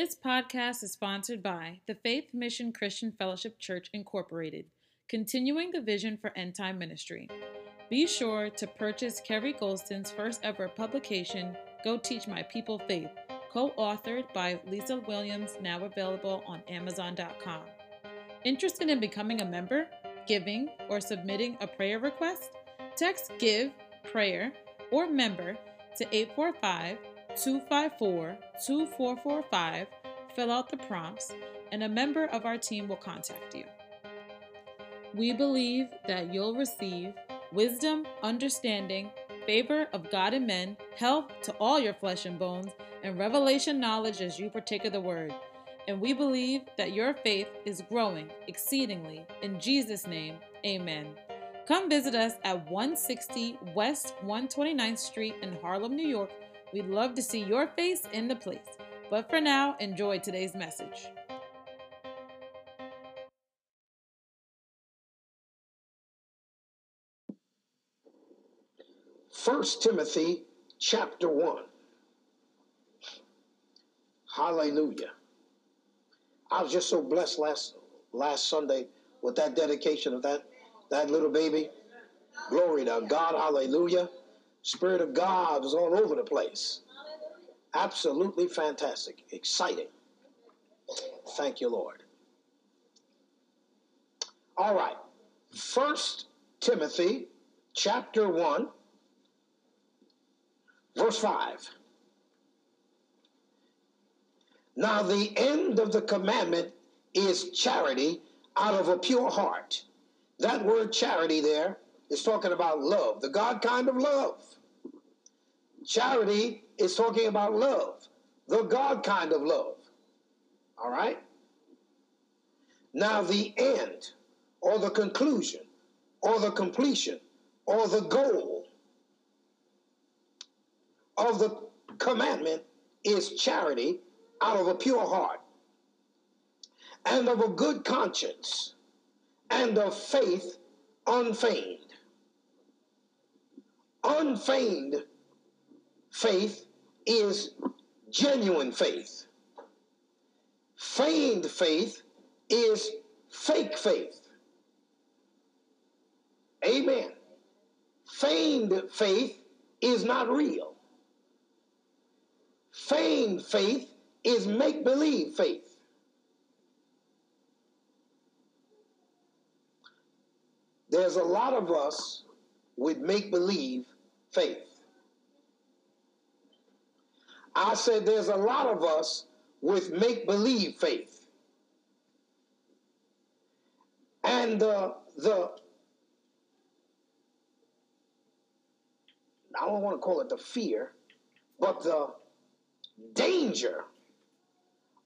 This podcast is sponsored by the Faith Mission Christian Fellowship Church, Incorporated, continuing the vision for end time ministry. Be sure to purchase Kerry Golston's first ever publication, Go Teach My People Faith, co authored by Lisa Williams, now available on Amazon.com. Interested in becoming a member, giving, or submitting a prayer request? Text GIVE, PRAYER, or MEMBER to 845 254 2445, fill out the prompts, and a member of our team will contact you. We believe that you'll receive wisdom, understanding, favor of God and men, health to all your flesh and bones, and revelation knowledge as you partake of the word. And we believe that your faith is growing exceedingly. In Jesus' name, amen. Come visit us at 160 West 129th Street in Harlem, New York We'd love to see your face in the place. But for now, enjoy today's message. First Timothy chapter 1. Hallelujah. I was just so blessed last last Sunday with that dedication of that that little baby. Glory to God. Hallelujah. Spirit of God was all over the place. Absolutely fantastic, exciting. Thank you, Lord. All right. First Timothy chapter 1 verse 5. Now the end of the commandment is charity out of a pure heart. That word charity there is talking about love, the God kind of love. Charity is talking about love, the God kind of love. All right? Now, the end, or the conclusion, or the completion, or the goal of the commandment is charity out of a pure heart, and of a good conscience, and of faith unfeigned. Unfeigned faith is genuine faith. Feigned faith is fake faith. Amen. Feigned faith is not real. Feigned faith is make believe faith. There's a lot of us with make believe faith. I said there's a lot of us with make believe faith. And the, the, I don't want to call it the fear, but the danger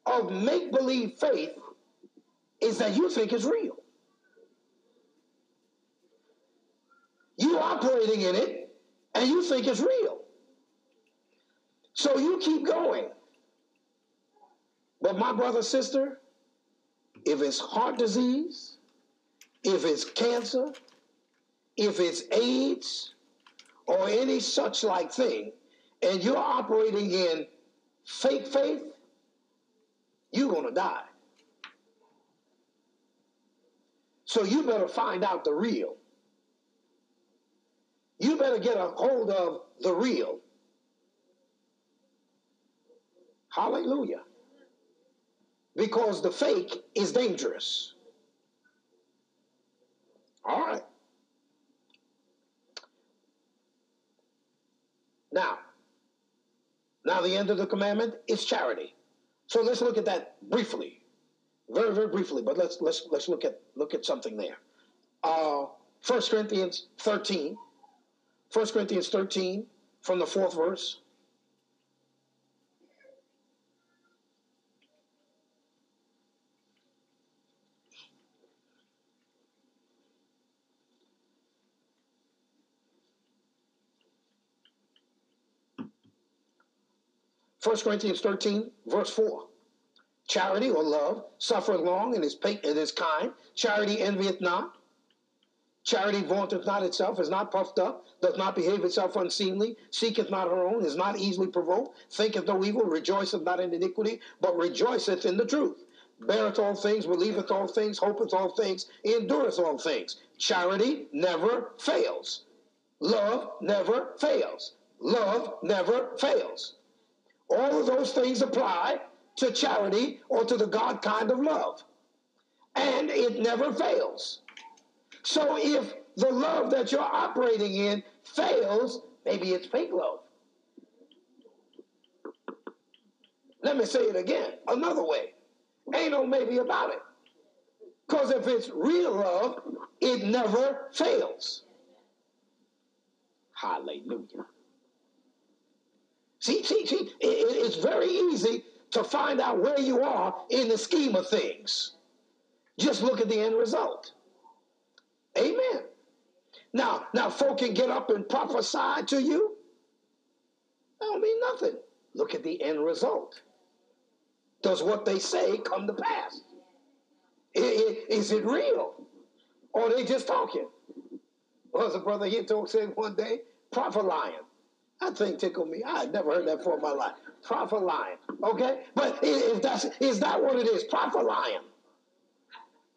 of make believe faith is that you think it's real. You operating in it and you think it's real. So you keep going. But my brother, sister, if it's heart disease, if it's cancer, if it's AIDS, or any such like thing, and you're operating in fake faith, you're going to die. So you better find out the real. You better get a hold of the real. Hallelujah. Because the fake is dangerous. All right. Now, now the end of the commandment is charity. So let's look at that briefly, very very briefly. But let's let's let's look at look at something there. Uh, 1 Corinthians 13. 1 Corinthians 13 from the fourth verse. 1 Corinthians 13, verse 4. Charity or love suffereth long and is, and is kind. Charity envieth not. Charity vaunteth not itself, is not puffed up, doth not behave itself unseemly, seeketh not her own, is not easily provoked, thinketh no evil, rejoiceth not in iniquity, but rejoiceth in the truth. Beareth all things, believeth all things, hopeth all things, endureth all things. Charity never fails. Love never fails. Love never fails. All of those things apply to charity or to the God kind of love. And it never fails. So if the love that you're operating in fails, maybe it's fake love. Let me say it again, another way. Ain't no maybe about it. Because if it's real love, it never fails. Hallelujah. See, see, see, it, it's very easy to find out where you are in the scheme of things. Just look at the end result. Amen. Now, now, folk can get up and prophesy to you. That don't mean nothing. Look at the end result. Does what they say come to pass? Is it real? Or they just talking? Well, as a brother here talk said one day, prophet lying. That thing tickled me. I had never heard that before in my life. Prophet lying. Okay? But if that's is that what it is? Prophet lying.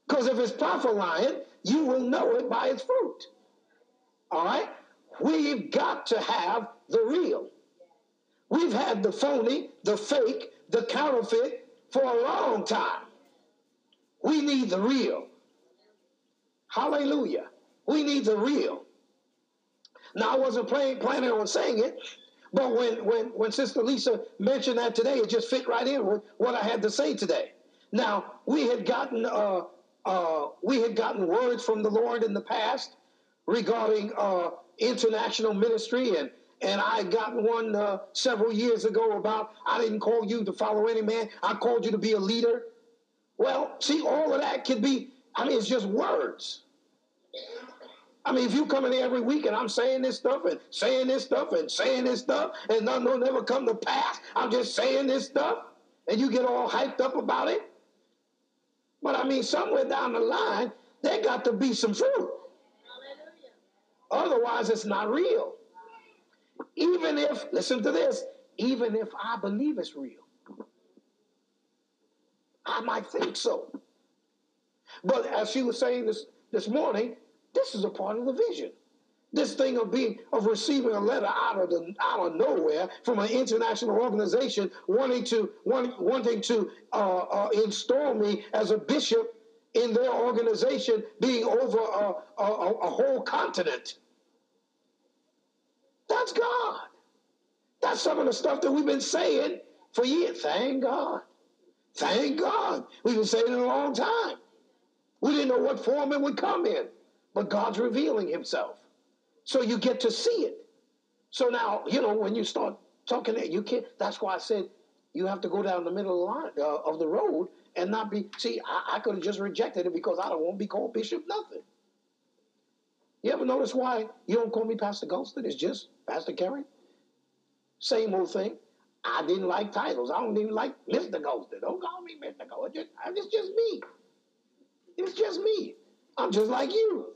Because if it's prophet lying, you will know it by its fruit. All right? We've got to have the real. We've had the phony, the fake, the counterfeit for a long time. We need the real. Hallelujah. We need the real. Now, I wasn't planning on saying it, but when, when, when Sister Lisa mentioned that today, it just fit right in with what I had to say today. Now, we had gotten uh, uh, we had gotten words from the Lord in the past regarding uh, international ministry, and and I had gotten one uh, several years ago about I didn't call you to follow any man, I called you to be a leader. Well, see, all of that could be. I mean, it's just words. I mean, if you come in here every week and I'm saying this stuff and saying this stuff and saying this stuff and nothing will never come to pass, I'm just saying this stuff, and you get all hyped up about it, but I mean, somewhere down the line, there got to be some fruit. Otherwise, it's not real. Even if, listen to this, even if I believe it's real, I might think so. But as she was saying this, this morning, this is a part of the vision. This thing of being of receiving a letter out of the out of nowhere from an international organization wanting to want, wanting to uh, uh, install me as a bishop in their organization, being over a, a, a whole continent. That's God. That's some of the stuff that we've been saying for years. Thank God. Thank God. We've been saying it a long time. We didn't know what form it would come in, but God's revealing Himself. So you get to see it. So now, you know, when you start talking, you can't. That's why I said you have to go down the middle of the, line, uh, of the road and not be. See, I, I could have just rejected it because I don't want to be called bishop. Nothing. You ever notice why you don't call me Pastor Golston? It's just Pastor Kerry. Same old thing. I didn't like titles. I don't even like Mr. Golston. Don't call me Mr. Golston. It's just me. It's just me. I'm just like you.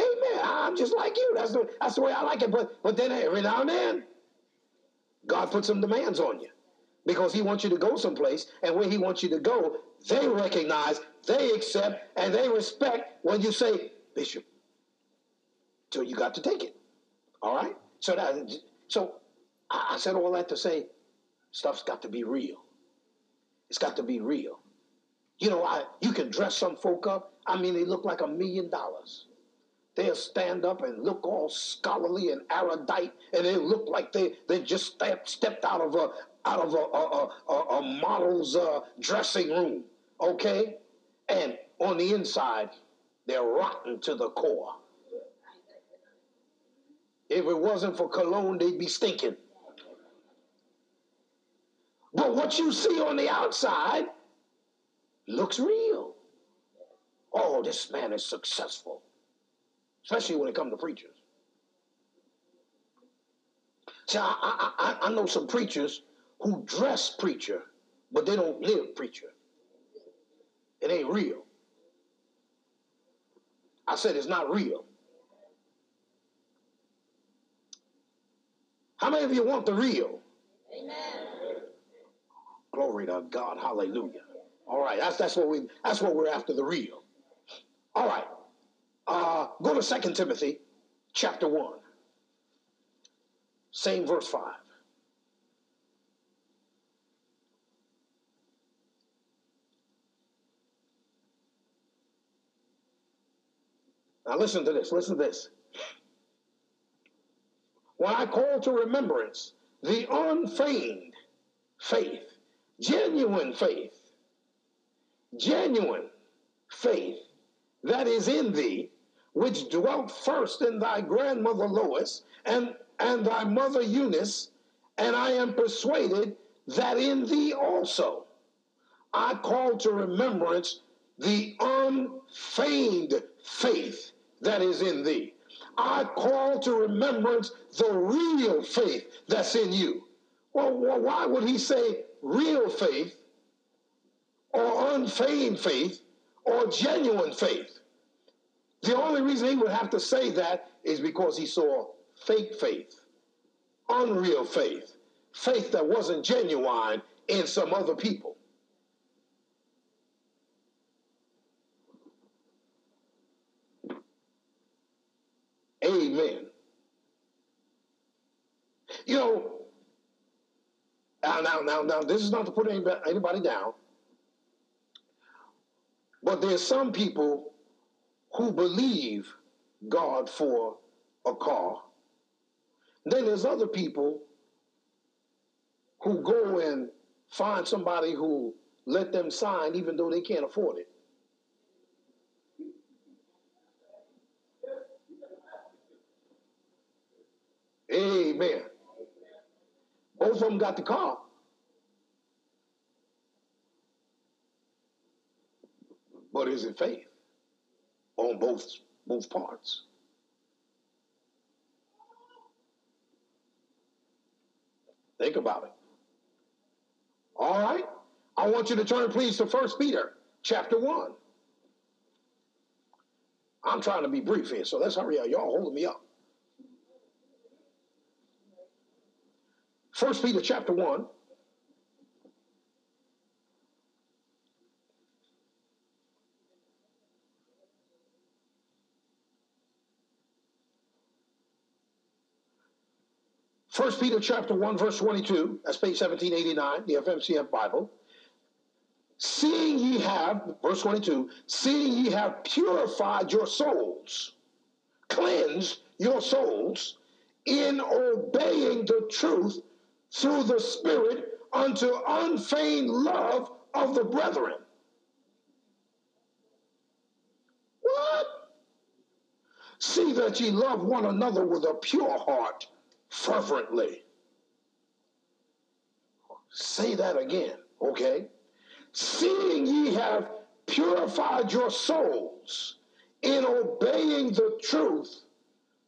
Amen. I'm just like you. That's the that's the way I like it. But but then every now and then, God puts some demands on you because He wants you to go someplace, and where He wants you to go, they recognize, they accept, and they respect when you say, Bishop. So you got to take it. All right. So that so I, said all that to say, stuff's got to be real. It's got to be real. You know, I you can dress some folk up. I mean, they look like a million dollars. They'll stand up and look all scholarly and erudite, and they look like they, they just step, stepped out of a out of a, a, a, a model's uh, dressing room, okay? And on the inside, they're rotten to the core. If it wasn't for cologne, they'd be stinking. But what you see on the outside looks real. Oh, this man is successful especially when it comes to preachers. See, I, I, I, I know some preachers who dress preacher, but they don't live preacher. It ain't real. I said it's not real. How many of you want the real? Amen. Glory to God. Hallelujah. All right, that's that's what we that's what we're after the real. All right. Uh, go to Second Timothy chapter 1. Same verse 5. Now listen to this. Listen to this. When I call to remembrance the unfeigned faith, genuine faith, genuine faith that is in thee, which dwelt first in thy grandmother Lois and, and thy mother Eunice, and I am persuaded that in thee also I call to remembrance the unfeigned faith that is in thee. I call to remembrance the real faith that's in you. Well, why would he say real faith or unfeigned faith or genuine faith? The only reason he would have to say that is because he saw fake faith, unreal faith, faith that wasn't genuine in some other people. Amen. You know, now, now, now, now, this is not to put anybody down, but there's some people who believe God for a car. Then there's other people who go and find somebody who let them sign even though they can't afford it. Amen. Both of them got the car. But is it faith on both both parts? Think about it. All right. I want you to turn, please, to First Peter chapter 1. I'm trying to be brief here, so let's hurry up. Y'all holding me up. First Peter chapter 1. First Peter chapter 1, verse 22, that's page 1789, the FMCF Bible. Seeing ye have, verse 22, seeing ye have purified your souls, cleansed your souls in obeying the truth through the Spirit unto unfeigned love of the brethren. What? See that ye love one another with a pure heart fervently. Say that again, okay? Seeing ye have purified your souls in obeying the truth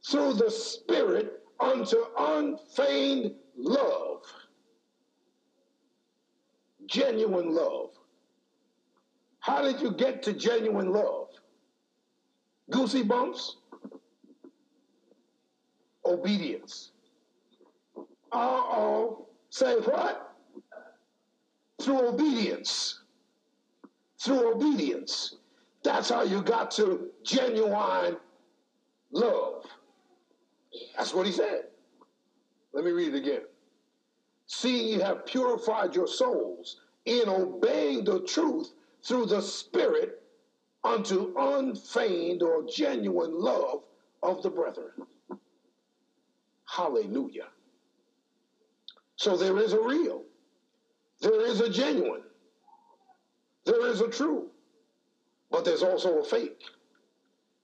through the Spirit unto unfeigned love. Genuine love. How did you get to genuine love? Goosey bumps? Obedience. Uh oh. Say what? Through obedience. Through obedience. That's how you got to genuine love. That's what he said. Let me read it again. Seeing you have purified your souls in obeying the truth through the Spirit unto unfeigned or genuine love of the brethren. Hallelujah. So there is a real, there is a genuine, there is a true, but there's also a fake.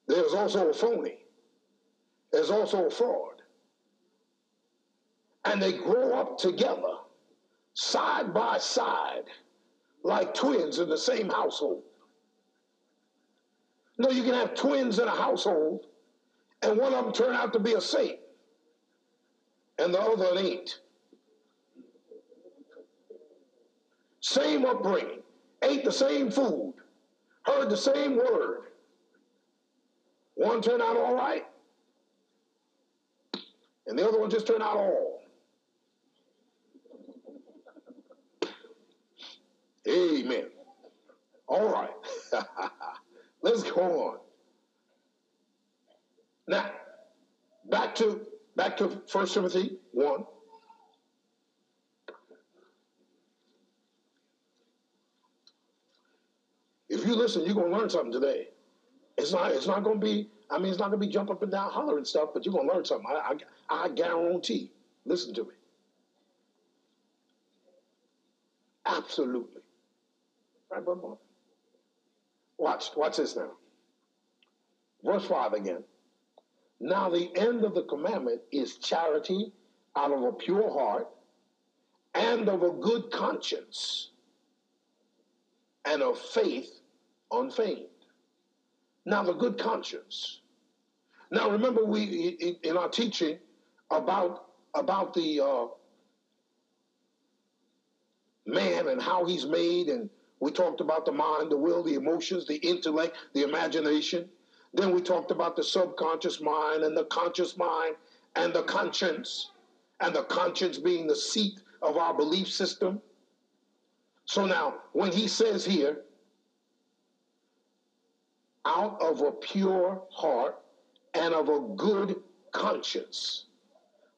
There's also a phony. There's also a fraud and they grow up together, side by side, like twins in the same household. No, you can have twins in a household, and one of them turn out to be a saint, and the other ain't. same upbringing, ate the same food, heard the same word. One turned out all right, and the other one just turned out all. Amen. All right. Let's go on. Now, back to back to First Timothy 1. If you listen, you're gonna learn something today. It's not it's not gonna be, I mean, it's not gonna be jump up and down hollering stuff, but you're gonna learn something. I, I, I guarantee. Listen to me. Absolutely. Right, Brother Watch, watch this now. Verse 5 again. Now, the end of the commandment is charity out of a pure heart and of a good conscience and of faith unfeigned. Now, the good conscience. Now, remember, we in our teaching about about the uh, man and how he's made, and we talked about the mind, the will, the emotions, the intellect, the imagination. Then we talked about the subconscious mind and the conscious mind and the conscience, and the conscience being the seat of our belief system. So now, when he says here, out of a pure heart and of a good conscience,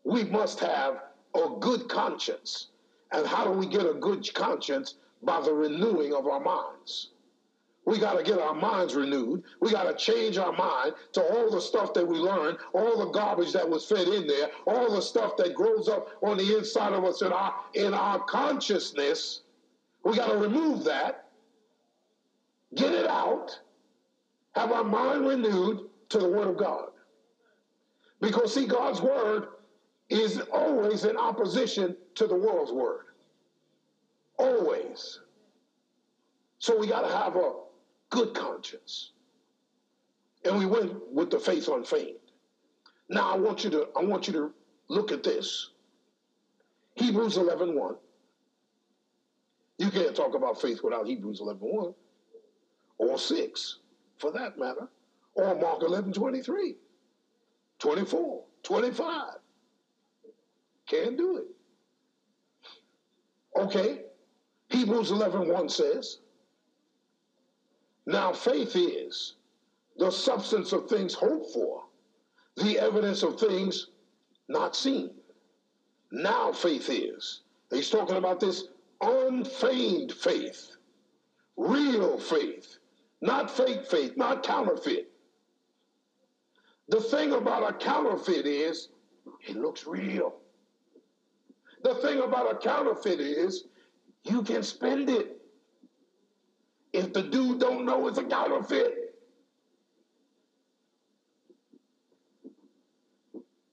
we must have a good conscience. And how do we get a good conscience? By the renewing of our minds. We got to get our minds renewed. We got to change our mind to all the stuff that we learned, all the garbage that was fed in there, all the stuff that grows up on the inside of us in our in our consciousness. We got to remove that, get it out, have our mind renewed to the Word of God. Because see, God's Word is always in opposition to the world's Word. Always. So we got to have a good conscience. And we went with the faith unfeigned. Now I want you to I want you to look at this. Hebrews 11 1. You can't talk about faith without Hebrews 11 1. Or 6, for that matter. Or Mark 11 23, 24, 25. Can't do it. Okay. Hebrews 11 1 says, now, faith is the substance of things hoped for, the evidence of things not seen. Now, faith is. He's talking about this unfeigned faith, real faith, not fake faith, not counterfeit. The thing about a counterfeit is it looks real. The thing about a counterfeit is you can spend it. If the dude don't know it's a counterfeit.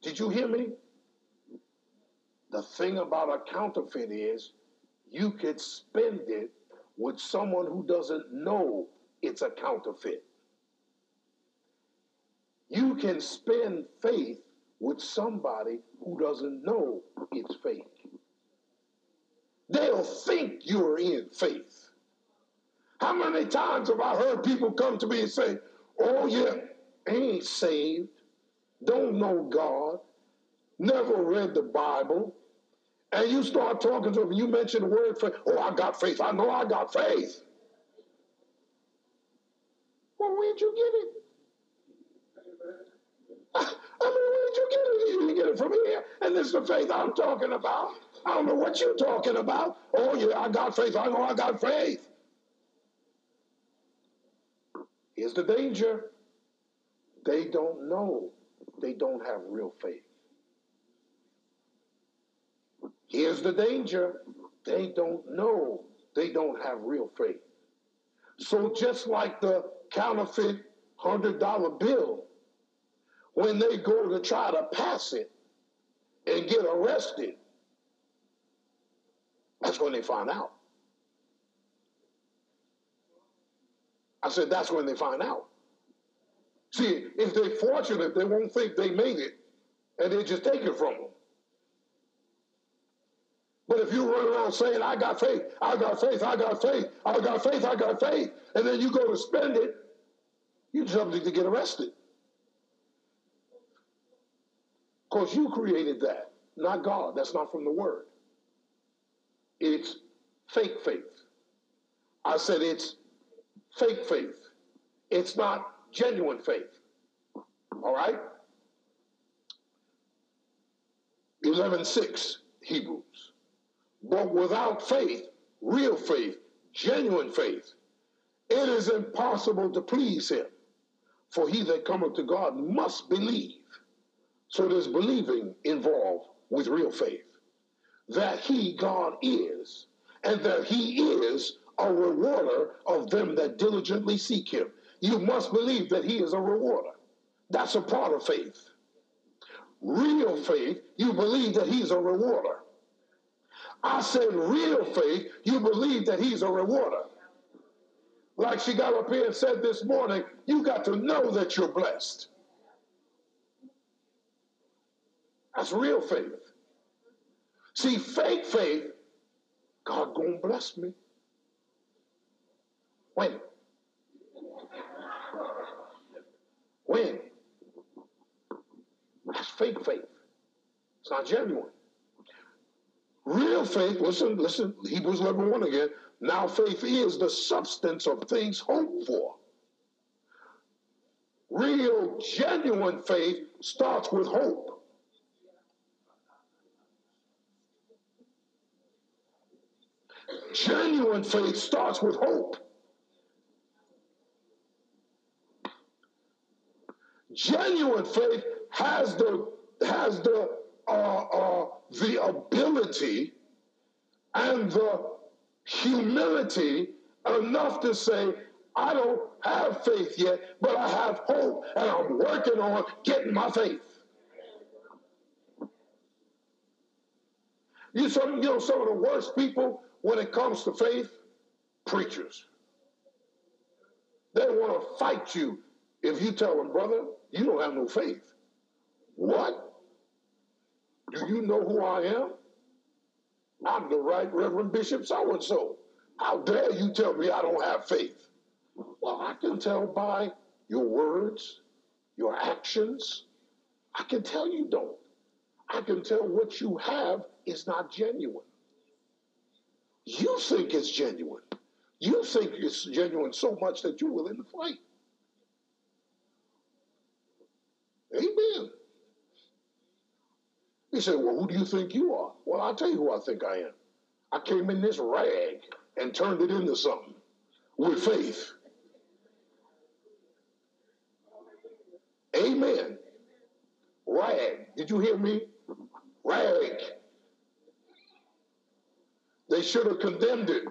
Did you hear me? The thing about a counterfeit is you could spend it with someone who doesn't know it's a counterfeit. You can spend faith with somebody who doesn't know it's fake. They'll think you're in faith. How many times have I heard people come to me and say, Oh, yeah, ain't saved, don't know God, never read the Bible. And you start talking to them, you mention the word faith. Oh, I got faith. I know I got faith. Well, where'd you get it? I mean, where did you get it? You get it from here. And this is the faith I'm talking about. I don't know what you're talking about. Oh, yeah, I got faith. I know I got faith. Here's the danger they don't know they don't have real faith. Here's the danger they don't know they don't have real faith. So, just like the counterfeit $100 bill, when they go to try to pass it and get arrested, that's when they find out. I said, that's when they find out. See, if they're fortunate, they won't think they made it and they just take it from them. But if you run around saying, I got faith, I got faith, I got faith, I got faith, I got faith, and then you go to spend it, you're subject to get arrested. Because you created that, not God. That's not from the Word. It's fake faith. I said it's fake faith. It's not genuine faith. All right? 11:6 Hebrews. But without faith, real faith, genuine faith, it is impossible to please him. For he that cometh to God must believe. So there's believing involved with real faith. That he, God, is, and that he is a rewarder of them that diligently seek him. You must believe that he is a rewarder. That's a part of faith. Real faith, you believe that he's a rewarder. I said real faith, you believe that he's a rewarder. Like she got up here and said this morning, you got to know that you're blessed. That's real faith. See, fake faith, God gonna bless me. When? When? That's fake faith. It's not genuine. Faith, listen, listen, Hebrews 11 1 again. Now faith is the substance of things hoped for. Real, genuine faith starts with hope. Genuine faith starts with hope. Genuine faith has the has the uh, uh, the ability and the humility enough to say, I don't have faith yet, but I have hope and I'm working on getting my faith. You, some, you know some of the worst people when it comes to faith? Preachers. They want to fight you if you tell them, brother, you don't have no faith. What? Do you know who I am? I'm the right Reverend Bishop so and so. How dare you tell me I don't have faith? Well, I can tell by your words, your actions. I can tell you don't. I can tell what you have is not genuine. You think it's genuine. You think it's genuine so much that you're willing to fight. Amen. He said, Well, who do you think you are? Well, I'll tell you who I think I am. I came in this rag and turned it into something with faith. Amen. Rag. Did you hear me? Rag. They should have condemned it.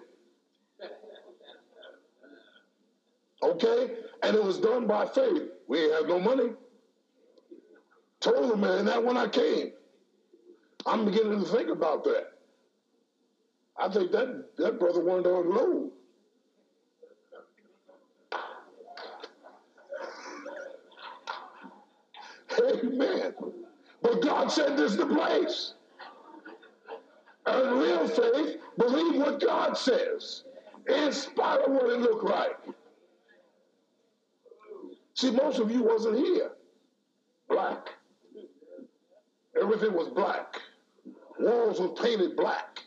Okay? And it was done by faith. We have no money. Told the man that when I came. I'm beginning to think about that. I think that, that brother wanted to unload. Amen. But God said this is the place. And real faith, believe what God says, in spite of what it looked like. See, most of you wasn't here. Black. Everything was black. Walls were painted black.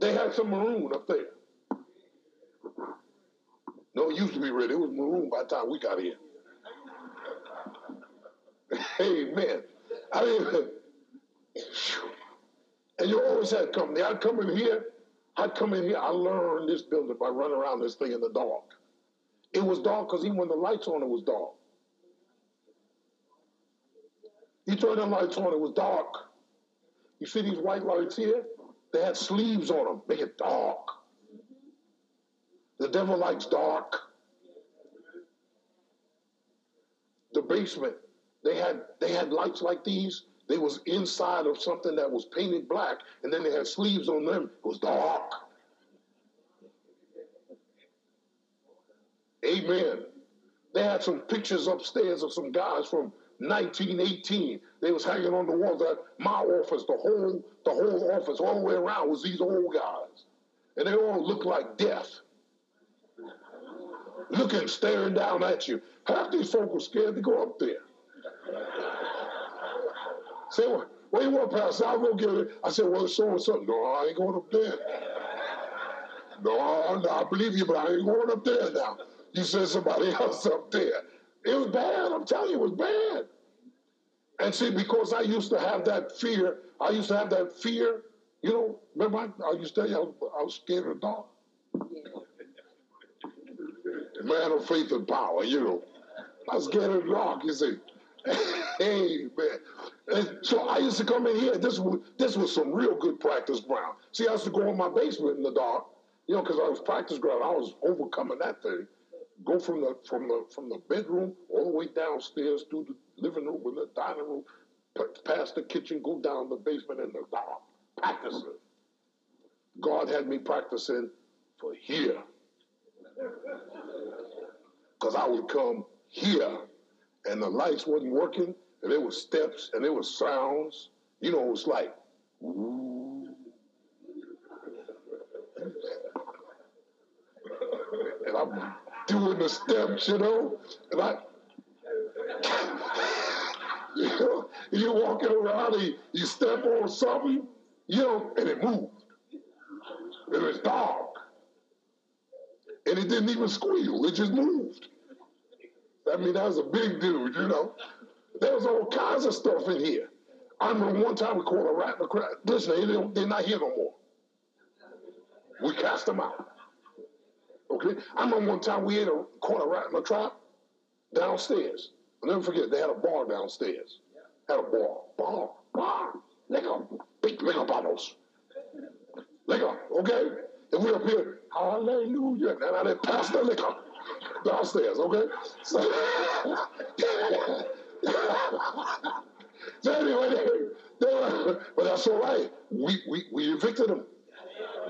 They had some maroon up there. No, it used to be red. It was maroon by the time we got here. Amen. I mean, and you always had company. I'd come in here. I'd come in here. I learned this building by running around this thing in the dark. It was dark because even when the lights on, it was dark. You turn the lights on, it was dark. You see these white lights here? They had sleeves on them, make it dark. The devil likes dark. The basement, they had they had lights like these. They was inside of something that was painted black, and then they had sleeves on them. It was dark. Amen. They had some pictures upstairs of some guys from 1918. They was hanging on the walls at my office. The whole the whole office, all the way around, was these old guys, and they all looked like death, looking, staring down at you. Half these folks were scared to go up there. Say, what? Where you want, Pastor? I'll go get it. I said, well, so and so. No, I ain't going up there. No, no, I believe you, but I ain't going up there now. You said somebody else up there. It was bad. I'm telling you, it was bad. And see, because I used to have that fear, I used to have that fear. You know, remember I, I used to tell you I was, I was scared of the dark. Man of faith and power, you know. I was scared of the dark, you see. hey man. And so I used to come in here. This was this was some real good practice ground. See, I used to go in my basement in the dark, you know, because I was practice ground. I was overcoming that thing. Go from the from the from the bedroom all the way downstairs through the living room and the dining room, past the kitchen, go down the basement and the dark, practicing. God had me practicing for here. Because I would come here and the lights wasn't working and there were steps and there were sounds. You know, it was like, ooh. And I'm doing the steps, you know, and I, you know, you walking around, and you step on something, you know, and it moved. It was dark. And it didn't even squeal, it just moved. I mean, that was a big dude, you know. There was all kinds of stuff in here. I remember one time we caught a rat in the crowd. Listen, they, they're not here no more. We cast them out. Okay? I remember one time we had a, a rat in the trap downstairs. I'll never forget, they had a bar downstairs. Had a bar. Bar. Bar. Liquor. Big liquor bottles. Liquor. Okay? And we're up here, hallelujah. And I did pass the liquor downstairs, okay? So, so anyway, they, they were, but that's all right. We, we, we evicted them.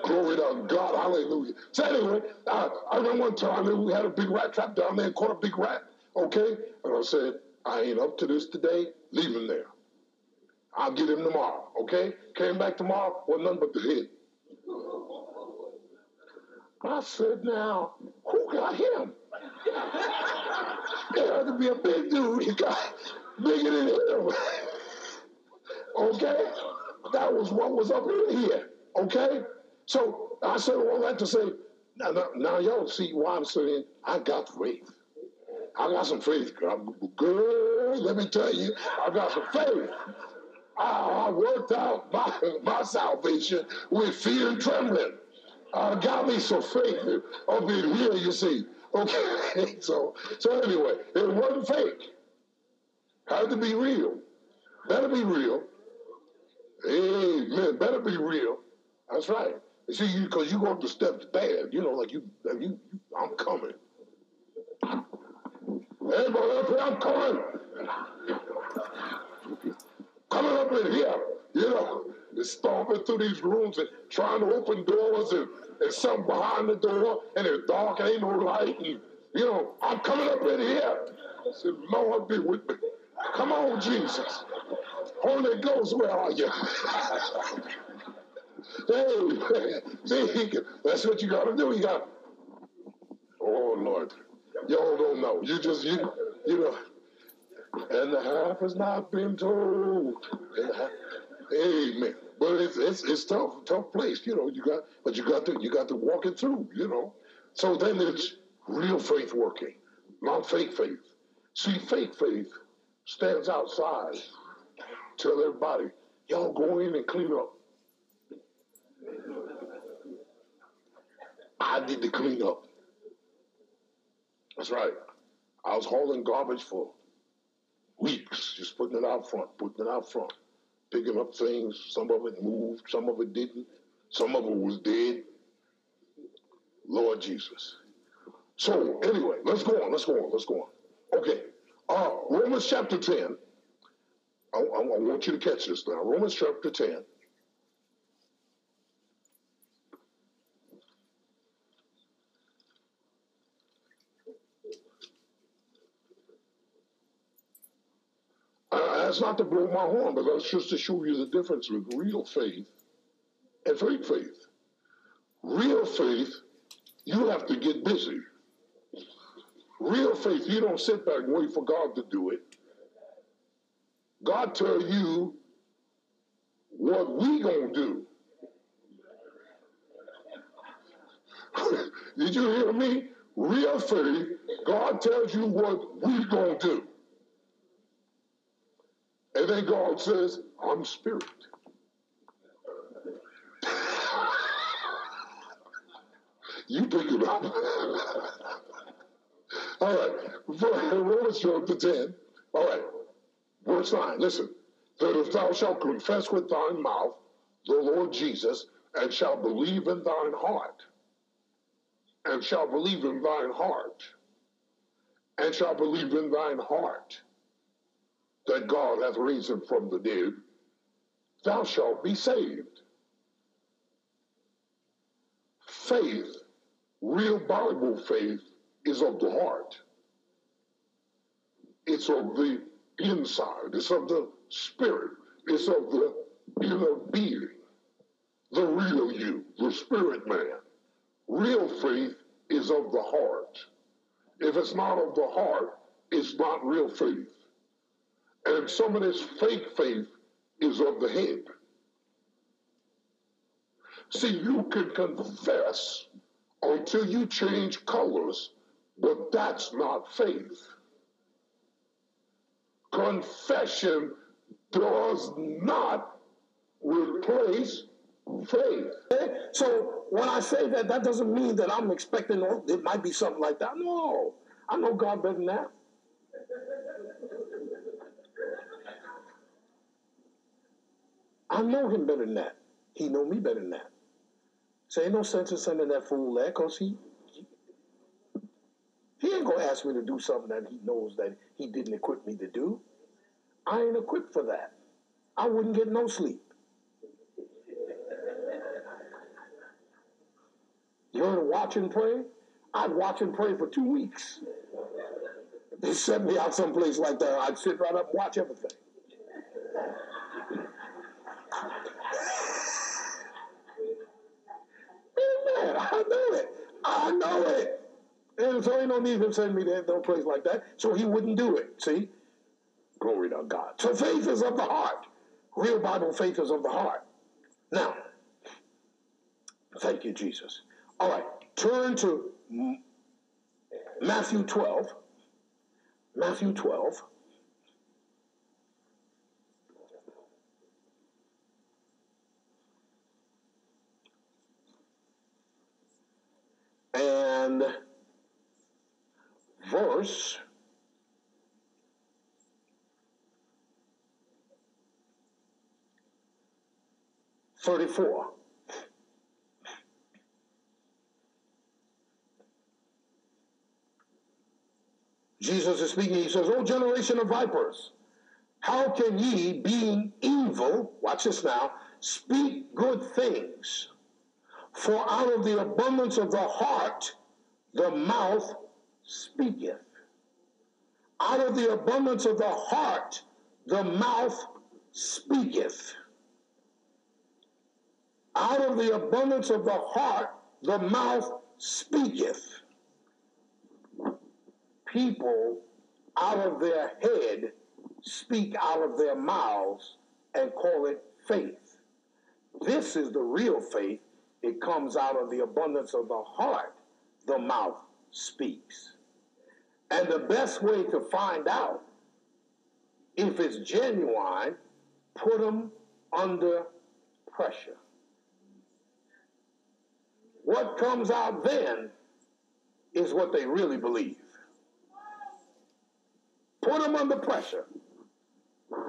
Glory to God, hallelujah. So anyway, I, I remember one time we had a big rat trap down there, and caught a big rat, okay? And I said, I ain't up to this today, leave him there. I'll get him tomorrow, okay? Came back tomorrow, was nothing but the head. I said, now, who got him? it had to be a big dude. He got bigger than him. okay? That was what was up in here. Okay? So I said all that to say, now, now, now y'all see why I'm saying I got faith. I got some faith, girl. Girl, let me tell you, I got some faith. I, worked out my, my salvation with fear and trembling. I got me some faith up in here, you see. Okay, so so anyway, it wasn't fake. Had to be real. Better be real. Amen. Better be real. That's right. See, you because you go up the steps bad. You know, like you, you, you I'm coming. Everybody up here, I'm coming. coming up in here. You know, stomping through these rooms and trying to open doors and there's something behind the door and it's dark and ain't no light. And, you know, I'm coming up in here. I said, Lord, be with me. Come on, Jesus. Holy Ghost, where are you? hey, see, that's what you got to do. You got, oh, Lord. Y'all don't know. You just, you, you know, and the half has not been told. Amen. But it's it's it's tough, tough place, you know. You got, but you got to you got to walk it through, you know. So then it's real faith working, not fake faith. See, fake faith stands outside. Tell everybody, y'all go in and clean up. I did the cleanup. That's right. I was hauling garbage for weeks, just putting it out front, putting it out front picking up things. Some of it moved, some of it didn't. Some of it was dead. Lord Jesus. So anyway, let's go on. Let's go on. Let's go on. Okay. Uh, Romans chapter 10. I, I, I want you to catch this now. Romans chapter 10. That's not to blow my horn, but that's just to show you the difference with real faith and fake faith. Real faith, you have to get busy. Real faith, you don't sit back and wait for God to do it. God tell you what we gonna do. Did you hear me? Real faith, God tells you what going to do. And then God says, I'm spirit. you pick it up. All right. Romans chapter 10. All right. Verse 9. Listen. That if thou shalt confess with thine mouth the Lord Jesus, and shalt believe in thine heart, and shalt believe in thine heart, and shalt believe in thine heart that God hath him from the dead, thou shalt be saved. Faith, real Bible faith, is of the heart. It's of the inside. It's of the spirit. It's of the inner being. The real you, the spirit man. Real faith is of the heart. If it's not of the heart, it's not real faith. And some of this fake faith is of the head. See, you can confess until you change colors, but that's not faith. Confession does not replace faith. So when I say that, that doesn't mean that I'm expecting it might be something like that. No, I know God better than that. I know him better than that. He know me better than that. So ain't no sense in sending that fool there because he, he, he ain't gonna ask me to do something that he knows that he didn't equip me to do. I ain't equipped for that. I wouldn't get no sleep. You heard watch and pray? I'd watch and pray for two weeks. They sent me out someplace like that. I'd sit right up and watch everything. Amen. I know it. I know it. And so ain't no need him sending me to no place like that. So he wouldn't do it. See? Glory to God. So faith is of the heart. Real Bible faith is of the heart. Now, thank you, Jesus. All right, turn to Matthew 12. Matthew 12. And verse thirty-four. Jesus is speaking. He says, "O generation of vipers, how can ye, being evil, watch this now, speak good things? For out of the abundance of the heart, the mouth speaketh. Out of the abundance of the heart, the mouth speaketh. Out of the abundance of the heart, the mouth speaketh. People out of their head speak out of their mouths and call it faith. This is the real faith it comes out of the abundance of the heart, the mouth speaks. And the best way to find out if it's genuine, put them under pressure. What comes out then is what they really believe. Put them under pressure.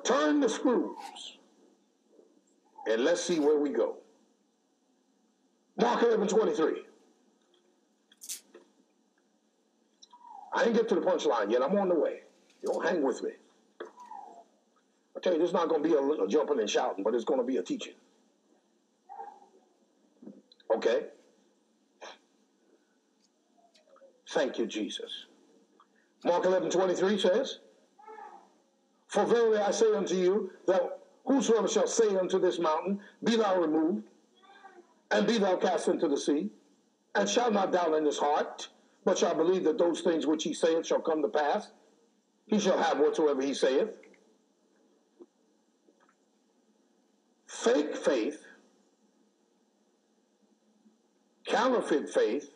Turn the screws. And let's see where we go. Mark 11 23. I didn't get to the punchline yet. I'm on the way. You don't hang with me. I tell you, this is not going to be a, a jumping and shouting, but it's going to be a teaching. Okay? Thank you, Jesus. Mark 11 23 says, For verily I say unto you, that whosoever shall say unto this mountain, Be thou removed, and be thou cast into the sea, and shall not doubt in his heart, but shall believe that those things which he saith shall come to pass, he shall have whatsoever he saith. Fake faith, counterfeit faith,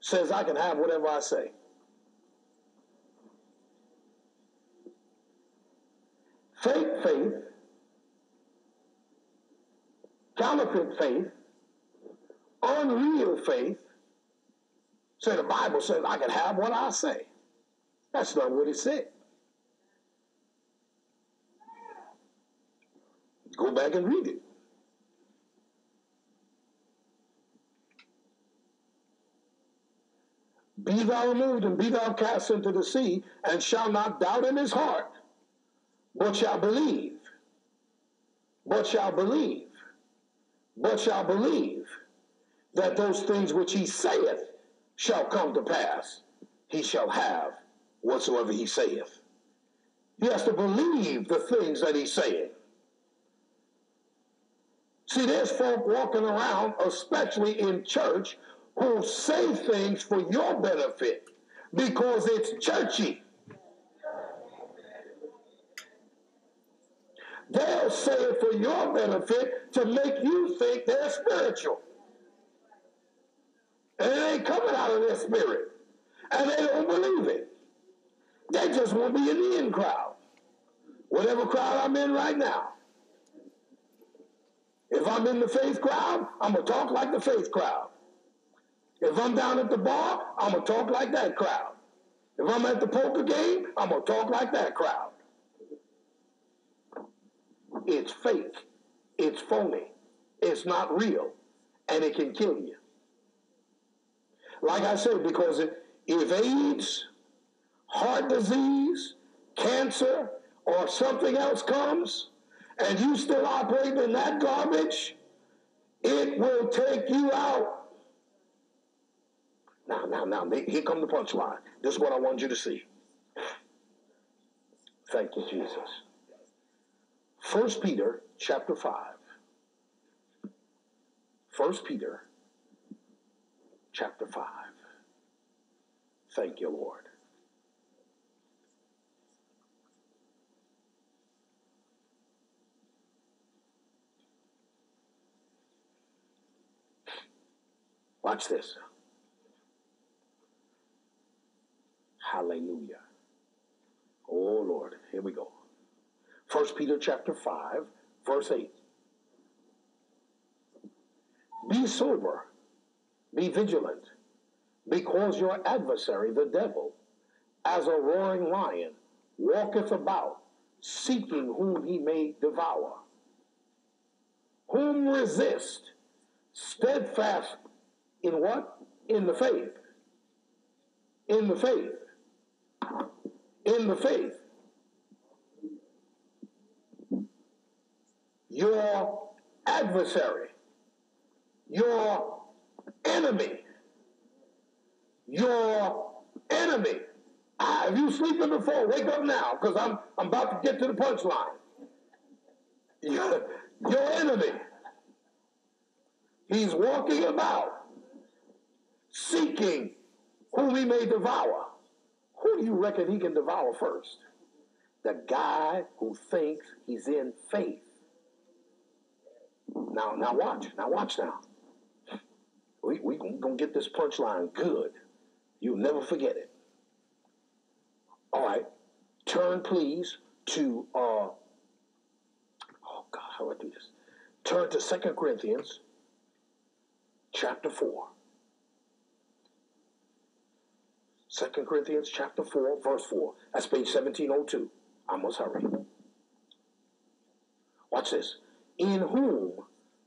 says I can have whatever I say. Fake faith, counterfeit faith, unreal faith, say the Bible says I can have what I say. That's not what it said. Go back and read it. Be thou removed and be thou cast into the sea, and shall not doubt in his heart, but shall believe, but shall believe, but shall believe that those things which he saith shall come to pass. He shall have whatsoever he saith. He has to believe the things that he's saying. See, there's folk walking around, especially in church, who say things for your benefit because it's churchy. They'll say it for your benefit to make you think they're spiritual. And it ain't coming out of their spirit. And they don't believe it. They just want to be in the in crowd. Whatever crowd I'm in right now. If I'm in the faith crowd, I'm going to talk like the faith crowd. If I'm down at the bar, I'm going to talk like that crowd. If I'm at the poker game, I'm going to talk like that crowd. It's fake. It's phony. It's not real. And it can kill you. Like I said, because if AIDS, heart disease, cancer, or something else comes, and you still operate in that garbage, it will take you out. Now, now, now, here come the punchline. This is what I want you to see. Thank you, Jesus. First Peter chapter 5. First Peter chapter 5. Thank you, Lord. Watch this. Hallelujah. Oh Lord, here we go. First Peter chapter 5, verse 8. Be sober, be vigilant, because your adversary, the devil, as a roaring lion, walketh about, seeking whom he may devour. Whom resist, steadfast in what? In the faith. In the faith. In the faith. Your adversary, your enemy, your enemy. Ah, if you sleeping before, wake up now, because I'm, I'm about to get to the punchline. Your, your enemy. He's walking about seeking whom he may devour. Who do you reckon he can devour first? The guy who thinks he's in faith. Now, now watch. Now watch now. We we gonna get this punchline good. You'll never forget it. All right. Turn please to uh oh God, how do I do this? Turn to Second Corinthians chapter 4. 2 Corinthians chapter 4, verse 4. That's page 1702. I must hurry. Watch this. In whom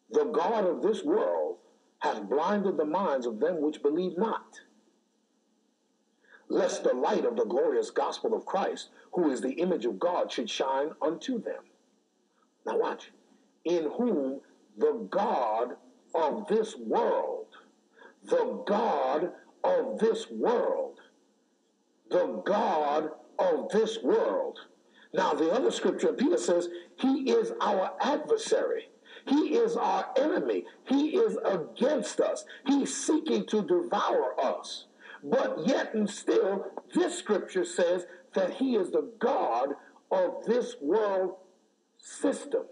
the God of this world hath blinded the minds of them which believe not, lest the light of the glorious gospel of Christ, who is the image of God, should shine unto them. Now watch. In whom the God of this world, the God of this world the God of this world. Now, the other scripture, Peter says, He is our adversary. He is our enemy. He is against us. He's seeking to devour us. But yet and still, this scripture says that He is the God of this world system.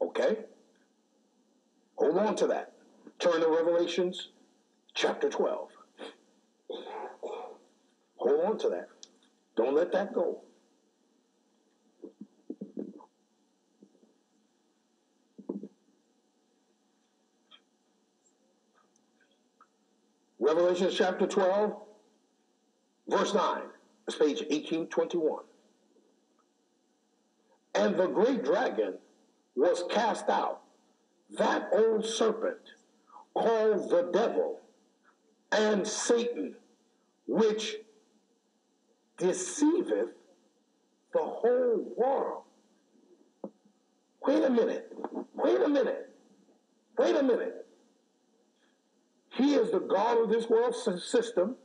Okay? Hold on to that. Turn to Revelations chapter 12. Hold on to that. Don't let that go. Revelation chapter 12, verse 9. It's page 1821. And the great dragon was cast out, that old serpent called the devil and Satan, which deceiveth the whole world. Wait a minute. Wait a minute. Wait a minute. He is the God of this world system.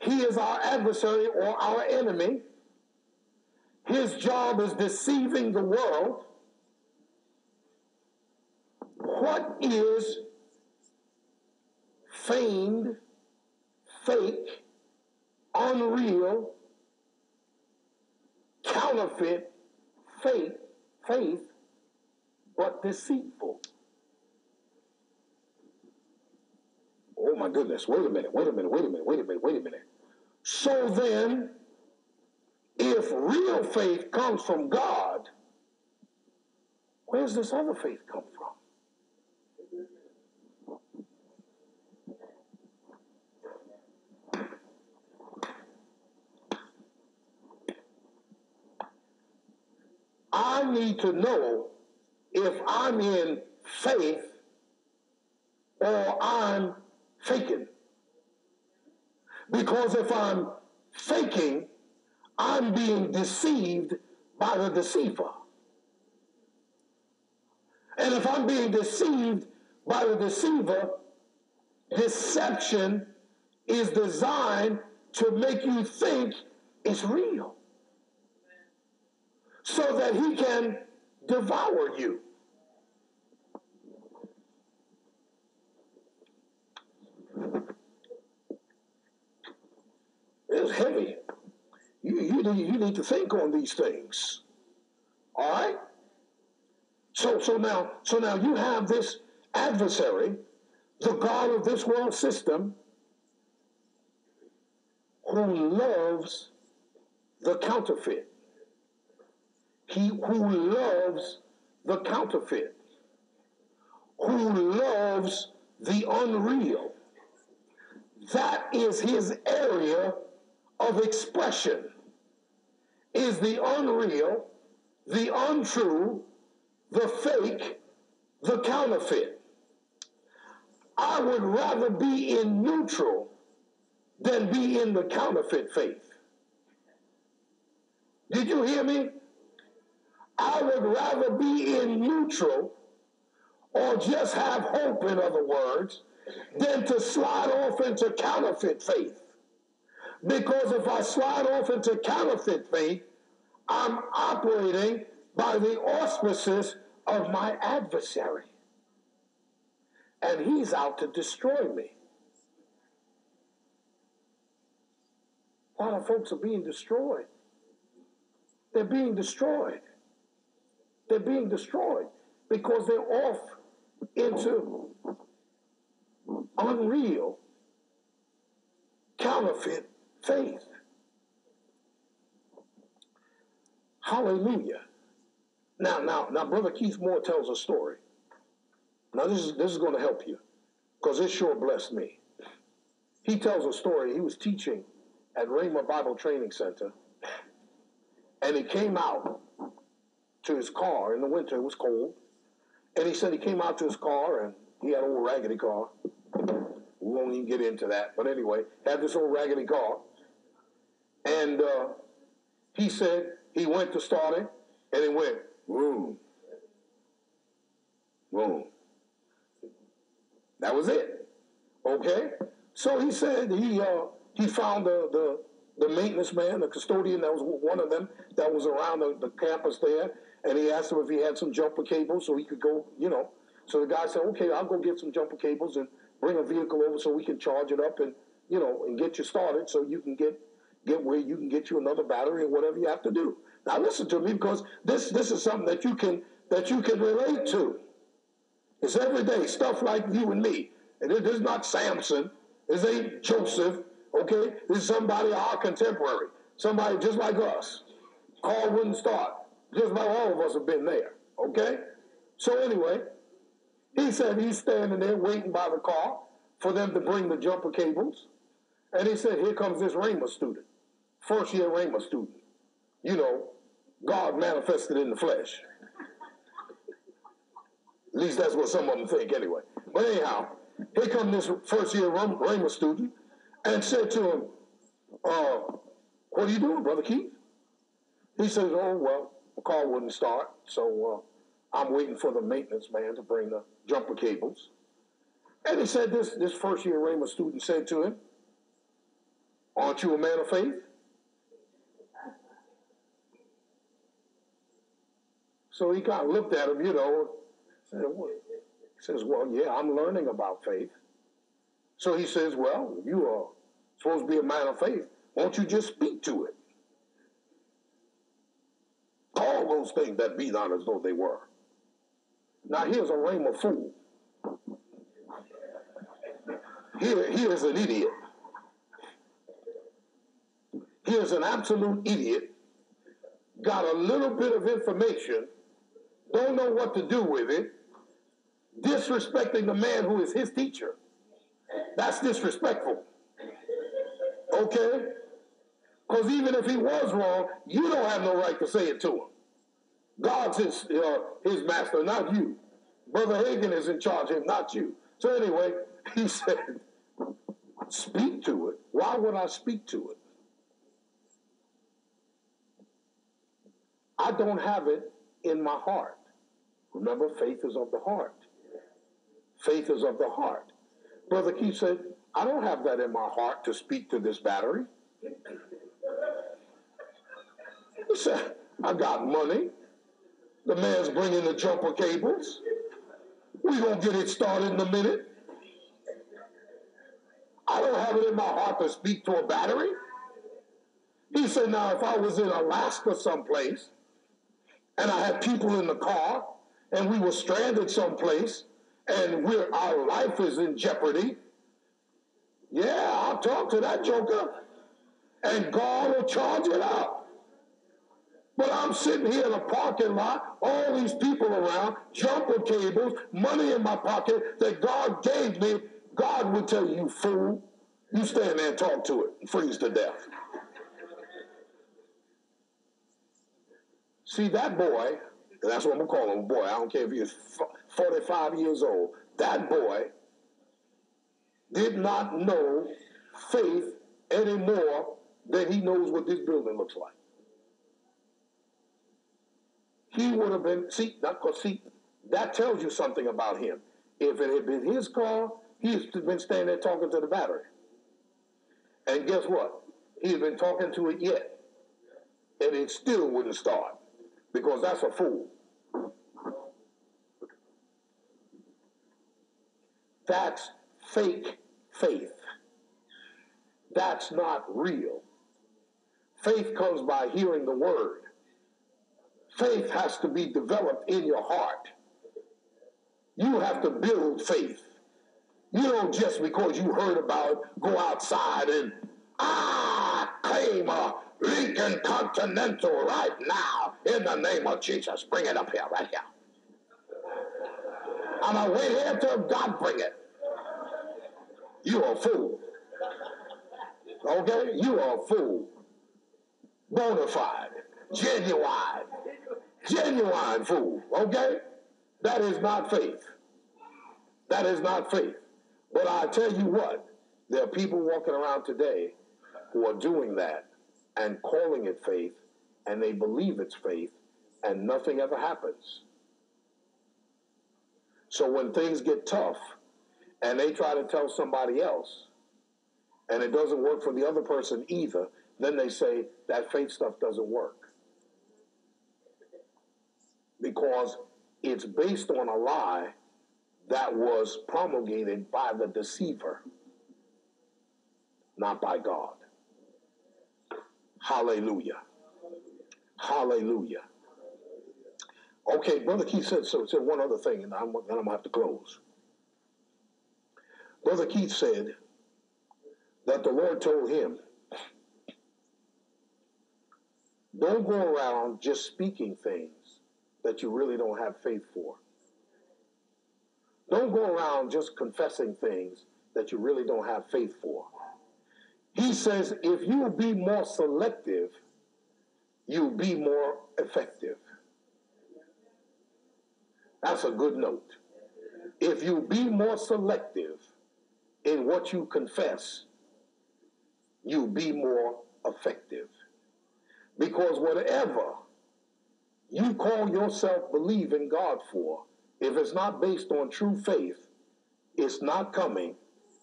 He is our adversary or our enemy. His job is deceiving the world. What is feigned, fake, unreal, counterfeit faith, faith, but deceitful? Oh my goodness, wait a minute, wait a minute, wait a minute, wait a minute, wait a minute. So then, if real faith comes from God, where's this other faith come from? I need to know if I'm in faith or I'm faking. Because if I'm faking, I'm being deceived by the deceiver. And if I'm being deceived by the deceiver, deception is designed to make you think it's real so that he can devour you. It's heavy. You, you, need, you need to think on these things. All right? So, so now, so now you have this adversary, the God of this world system, who loves the counterfeit. He who loves the counterfeit, who loves the unreal. That is his area of expression is the unreal, the untrue, the fake, the counterfeit. I would rather be in neutral than be in the counterfeit faith. Did you hear me? I would rather be in neutral or just have hope, in other words, than to slide off into counterfeit faith. Because if I slide off into counterfeit faith, I'm operating by the auspices of my adversary. And he's out to destroy me. A lot of folks are being destroyed. They're being destroyed. They're being destroyed because they're off into unreal, counterfeit faith. Hallelujah. Now, now, now, Brother Keith Moore tells a story. Now, this is this is going to help you because it sure blessed me. He tells a story. He was teaching at Rhema Bible Training Center, and he came out to his car in the winter. It was cold, and he said he came out to his car, and he had an old raggedy car. We won't even get into that, but anyway, had this old raggedy car, and uh, he said he went to start it, and it went boom, boom. That was it. Okay. So he said he uh, he found the, the the maintenance man, the custodian that was one of them that was around the, the campus there, and he asked him if he had some jumper cables so he could go, you know. So the guy said, "Okay, I'll go get some jumper cables and bring a vehicle over so we can charge it up and you know and get you started so you can get get where you can get you another battery or whatever you have to do." Now listen to me because this this is something that you can that you can relate to. It's everyday stuff like you and me. And it is not Samson. This ain't Joseph. Okay? Is somebody our contemporary. Somebody just like us. Call wouldn't start. Just about all of us have been there. Okay? So anyway, he said he's standing there waiting by the car for them to bring the jumper cables. And he said, here comes this Rhema student. First year Rhema student. You know, God manifested in the flesh. At least that's what some of them think anyway. But anyhow, here come this first year Rhema student and said to him, uh, what are you doing, Brother Keith? He says, oh, well, the car wouldn't start, so uh, I'm waiting for the maintenance man to bring the jumper cables. And he said, this, this first year Rhema student said to him, aren't you a man of faith? So he kind of looked at him, you know, said? He says, well, yeah, I'm learning about faith. So he says, well, you are supposed to be a man of faith. Won't you just speak to it? Call those things that be not as though they were. Now here's a Rhema fool. Here, here's an idiot. Here's an absolute idiot. Got a little bit of information don't know what to do with it, disrespecting the man who is his teacher. That's disrespectful. Okay? Because even if he was wrong, you don't have no right to say it to him. God's his, uh, his master, not you. Brother Hagin is in charge of him, not you. So anyway, he said, speak to it. Why would I speak to it? I don't have it in my heart. Remember, faith is of the heart. Faith is of the heart. Brother Keith said, I don't have that in my heart to speak to this battery. He said, I got money. The man's bringing the jumper cables. We're going to get it started in a minute. I don't have it in my heart to speak to a battery. He said, now, if I was in Alaska someplace and I had people in the car and we were stranded someplace and we're, our life is in jeopardy, yeah, I'll talk to that joker and God will charge it up. But I'm sitting here in a parking lot, all these people around, jumper cables, money in my pocket that God gave me. God would tell you, fool, you stand there and talk to it and freeze to death. See, that boy and that's what I'm gonna call him, boy. I don't care if he's 45 years old. That boy did not know faith any more than he knows what this building looks like. He would have been, see, not because, see, that tells you something about him. If it had been his car, he'd been standing there talking to the battery. And guess what? He'd been talking to it yet. And it still wouldn't start because that's a fool. That's fake faith. That's not real. Faith comes by hearing the word. Faith has to be developed in your heart. You have to build faith. You don't just because you heard about go outside and ah claim a Lincoln Continental right now in the name of Jesus. Bring it up here, right here. I'm going to wait here until God bring it. You are a fool. Okay? You are a fool. Bona fide. Genuine. Genuine fool. Okay? That is not faith. That is not faith. But I tell you what, there are people walking around today who are doing that and calling it faith, and they believe it's faith, and nothing ever happens. So when things get tough and they try to tell somebody else, and it doesn't work for the other person either, then they say that faith stuff doesn't work. Because it's based on a lie that was promulgated by the deceiver, not by God. Hallelujah. Hallelujah. Okay, Brother Keith said so. Said one other thing, and I'm, and I'm gonna have to close. Brother Keith said that the Lord told him, "Don't go around just speaking things that you really don't have faith for. Don't go around just confessing things that you really don't have faith for." He says, "If you be more selective, you'll be more effective." That's a good note. If you be more selective in what you confess, you'll be more effective. Because whatever you call yourself believing God for, if it's not based on true faith, it's not coming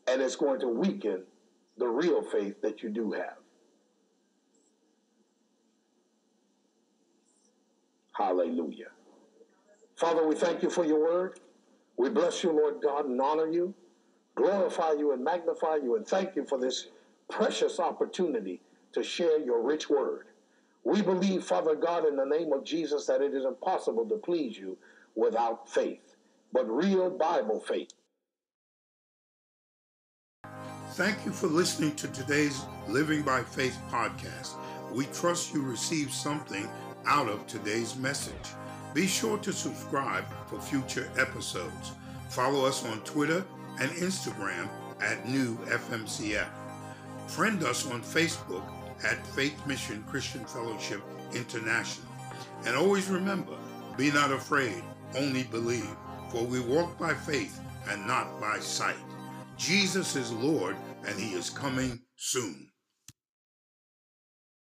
and it's going to weaken the real faith that you do have. Hallelujah. Father, we thank you for your word. We bless you, Lord God, and honor you, glorify you, and magnify you, and thank you for this precious opportunity to share your rich word. We believe, Father God, in the name of Jesus, that it is impossible to please you without faith, but real Bible faith. Thank you for listening to today's Living by Faith podcast. We trust you received something out of today's message. Be sure to subscribe for future episodes. Follow us on Twitter and Instagram at New FMCF. Friend us on Facebook at Faith Mission Christian Fellowship International. And always remember, be not afraid, only believe, for we walk by faith and not by sight. Jesus is Lord, and he is coming soon.